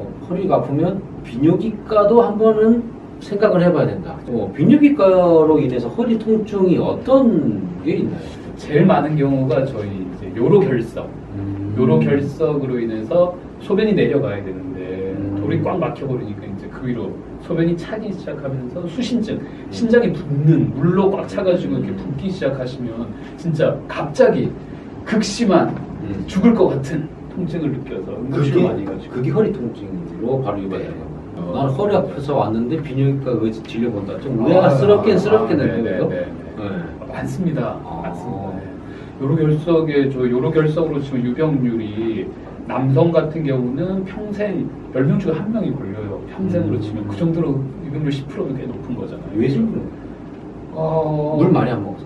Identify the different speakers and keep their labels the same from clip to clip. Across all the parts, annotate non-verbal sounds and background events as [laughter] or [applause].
Speaker 1: 어, 허리가 아프면 비뇨기과도 한 번은 생각을 해봐야 된다. 어, 비뇨기과로 인해서 허리 통증이 어떤 게 있나요?
Speaker 2: 제일 많은 경우가 저희 이제 요로 결석,
Speaker 1: 음.
Speaker 2: 요로 결석으로 인해서 소변이 내려가야 되는데
Speaker 1: 음.
Speaker 2: 돌이 꽉 막혀버리니까 이제 그 위로 소변이 차기 시작하면서 수신증, 심장이 붓는 물로 꽉 차가지고 이렇게 붓기 시작하시면 진짜 갑자기 극심한
Speaker 1: 음.
Speaker 2: 죽을 것 같은 통증을 느껴서 응급실 많이
Speaker 1: 그게,
Speaker 2: 가지고
Speaker 1: 그게 허리 통증으로 바로 유발되는
Speaker 2: 네.
Speaker 1: 거예요.
Speaker 2: 어.
Speaker 1: 나는 허리 아파서 왔는데 비뇨기과 의 진료본다. 좀
Speaker 2: 아,
Speaker 1: 의아스럽긴
Speaker 2: 아, 네,
Speaker 1: 그죠?
Speaker 2: 네, 네.
Speaker 1: 네.
Speaker 2: 많습니다.
Speaker 1: 아.
Speaker 2: 많습니다. 네. 요로 결석에 저 요로 결석으로 치면 유병률이 남성 같은 경우는 평생 10명 중에 한 명이 걸려요. 평생으로
Speaker 1: 음.
Speaker 2: 치면 그 정도로 유병률 10%는 꽤 높은 거잖아요.
Speaker 1: 왜 지금
Speaker 2: 어,
Speaker 1: 물 많이 안 먹어서?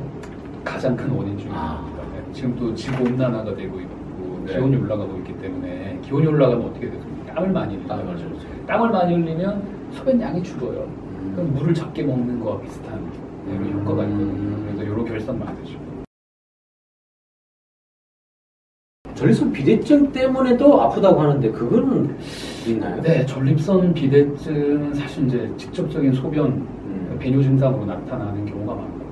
Speaker 2: 가장 큰 원인 중에
Speaker 1: 아.
Speaker 2: 하나입니다. 네. 지금 또 지구 온난화가 되고 있고
Speaker 1: 네.
Speaker 2: 기온이 올라가고 있기 때문에 기온이 올라가면 어떻게 되습니까? 땀을 많이 흘리죠.
Speaker 1: 땀을 많이 흘리죠.
Speaker 2: 땀을 많이 흘리면 소변 양이 줄어요.
Speaker 1: 음.
Speaker 2: 그럼 물을 적게 먹는 거와 비슷한 네, 그런 효과가 있거든요.
Speaker 1: 음.
Speaker 2: 그래서 요로 결석 많으시고.
Speaker 1: 전립선 비대증 때문에도 아프다고 하는데 그거는 있나요?
Speaker 2: 네, 전립선 비대증은 사실 이제 직접적인 소변
Speaker 1: 음.
Speaker 2: 배뇨 증상으로 나타나는 경우가 많고
Speaker 1: 네.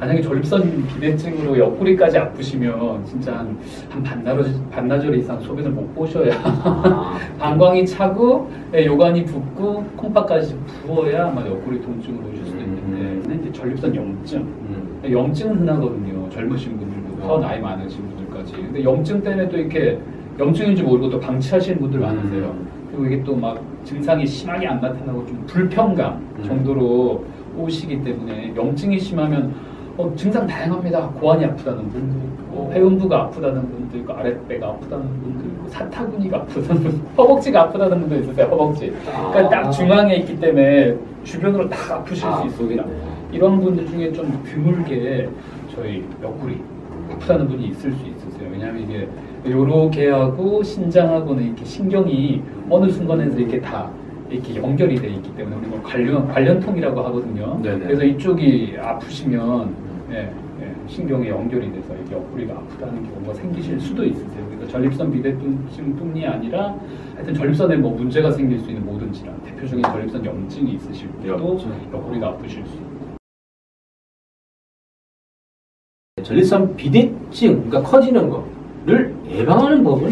Speaker 2: 만약에 전립선 비대증으로 옆구리까지 아프시면 진짜 한, 한 반나절, 반나절 이상 소변을 못 보셔야
Speaker 1: 아, [laughs]
Speaker 2: 방광이 차고 예, 요관이 붓고 콩팥까지 부어야 아마 옆구리 통증으로 오실 수도 있는데
Speaker 1: 음.
Speaker 2: 근데 이제 전립선 염증
Speaker 1: 음.
Speaker 2: 염증은 흔하거든요. 젊으신 분들부터
Speaker 1: 어.
Speaker 2: 나이 많으신 분들까지. 근데 염증 때문에 또 이렇게 염증인지 모르고 또 방치하시는 분들 많으세요.
Speaker 1: 음.
Speaker 2: 그리고 이게 또 막 증상이 심하게 안 나타나고 좀 불편감
Speaker 1: 음.
Speaker 2: 정도로 오시기 때문에 염증이 심하면 어, 증상 다양합니다. 고환이 아프다는 분들 있고, 회음부가 아프다는 분들 있고, 아랫배가 아프다는 분들 있고, 사타구니가 아프다는 분, [laughs] 허벅지가 아프다는 분도 있으세요. 허벅지. 그러니까
Speaker 1: 아.
Speaker 2: 딱 중앙에 있기 때문에 주변으로 다 아프실
Speaker 1: 아,
Speaker 2: 수 있습니다.
Speaker 1: 그러겠네.
Speaker 2: 이런 분들 중에 좀 드물게 저희 옆구리 아프다는 분이 있을 수 있으세요. 왜냐하면 이게 요렇게 하고 신장하고는 이렇게 신경이 어느 순간에서 이렇게 다 이렇게 연결이 돼 있기 때문에 우리 뭐 관련 관련통이라고 하거든요.
Speaker 1: 네네.
Speaker 2: 그래서 이쪽이 아프시면 예, 예, 신경이 연결이 돼서 이렇게 옆구리가 아프다는 경우가 생기실 수도 있으세요. 그래서 전립선 비대증뿐이 아니라 하여튼 전립선에 뭐 문제가 생길 수 있는 모든 질환, 대표적인 전립선 염증이 있으실 때도. 옆구리가 아프실 수 있고.
Speaker 1: 전립선 비대증, 그러니까 커지는 거를 예방하는 법은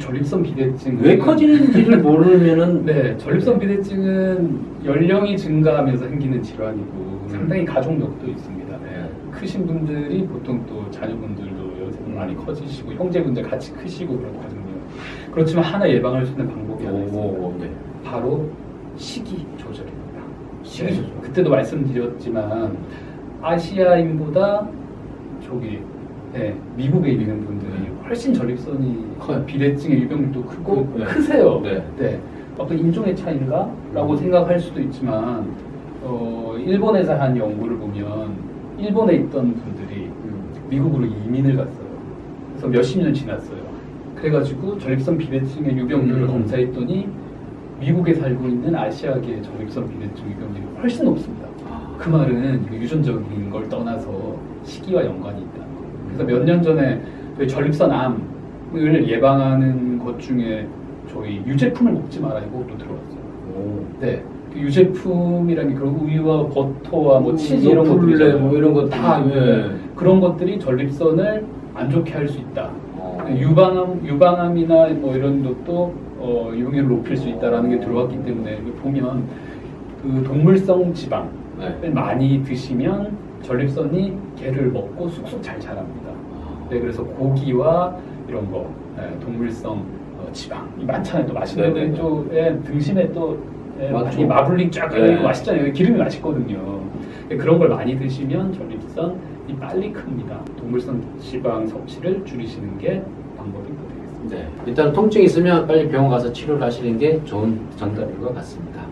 Speaker 2: 전립선 비대증
Speaker 1: 왜 커지는지를 모르면은 [laughs]
Speaker 2: 네 전립선 비대증은 연령이 증가하면서 생기는 질환이고 상당히 가족력도 있습니다. 네. 크신 분들이 보통 또 자녀분들도 연세도 많이 커지시고 형제분들 같이 크시고 그렇거든요. 그렇지만 하나 예방할 수 있는 방법이 하나 있습니다.
Speaker 1: 오, 네.
Speaker 2: 바로 식이 조절입니다.
Speaker 1: 식이 조절.
Speaker 2: 그때도 말씀드렸지만 아시아인보다 저기 네, 미국에 있는 분들이 훨씬 전립선이
Speaker 1: 커요.
Speaker 2: 비대증의 유병률도 크고
Speaker 1: 네.
Speaker 2: 크세요.
Speaker 1: 네.
Speaker 2: 네. 어떤 인종의 차이인가라고
Speaker 1: 음.
Speaker 2: 생각할 수도 있지만 어, 일본에서 한 연구를 보면 일본에 있던 분들이
Speaker 1: 음.
Speaker 2: 미국으로 이민을 갔어요. 그래서 몇십 년 지났어요. 그래가지고 전립선 비대증의 유병률을
Speaker 1: 음.
Speaker 2: 검사했더니 미국에 살고 있는 아시아계의 전립선 비대증 유병률이 훨씬 높습니다.
Speaker 1: 아,
Speaker 2: 그 말은 유전적인 걸 떠나서 시기와 연관이 거예요. 그래서 몇 년 전에 저희 전립선 암을 예방하는 것 중에 저희 유제품을 먹지 마라 이것도 들어왔어요.
Speaker 1: 오.
Speaker 2: 네. 그 유제품이라는 게 그런 우유와 버터와 뭐 치즈 이런 것들이
Speaker 1: 뭐 이런 것들.
Speaker 2: 다
Speaker 1: 예.
Speaker 2: 그런 것들이 전립선을 안 좋게 할 수 있다.
Speaker 1: 어.
Speaker 2: 유방암, 유방암이나 뭐 이런 것도 어, 유병률을 높일 수 있다라는 게 들어왔기 때문에 보면 그 동물성 지방을
Speaker 1: 네.
Speaker 2: 많이 드시면 전립선이 개를 먹고 쑥쑥 잘 자랍니다. 네, 그래서 고기와 이런 거 네, 동물성 어, 지방이 많잖아요. 또 맛있는
Speaker 1: 네네.
Speaker 2: 쪽에 등심에 또 예. 많이 마블링 쫙 깔려
Speaker 1: 네.
Speaker 2: 맛있잖아요. 기름이 맛있거든요. 네, 그런 걸 많이 드시면 전립선이 빨리 큽니다. 동물성 지방 섭취를 줄이시는 게 방법이 되겠습니다.
Speaker 1: 네. 일단 통증이 있으면 빨리 병원 가서 치료를 하시는 게 좋은 정답인 것 같습니다.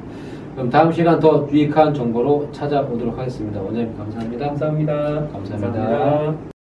Speaker 1: 그럼 다음 시간 더 유익한 정보로 찾아오도록 하겠습니다. 원장님 감사합니다.
Speaker 2: 감사합니다.
Speaker 1: 감사합니다.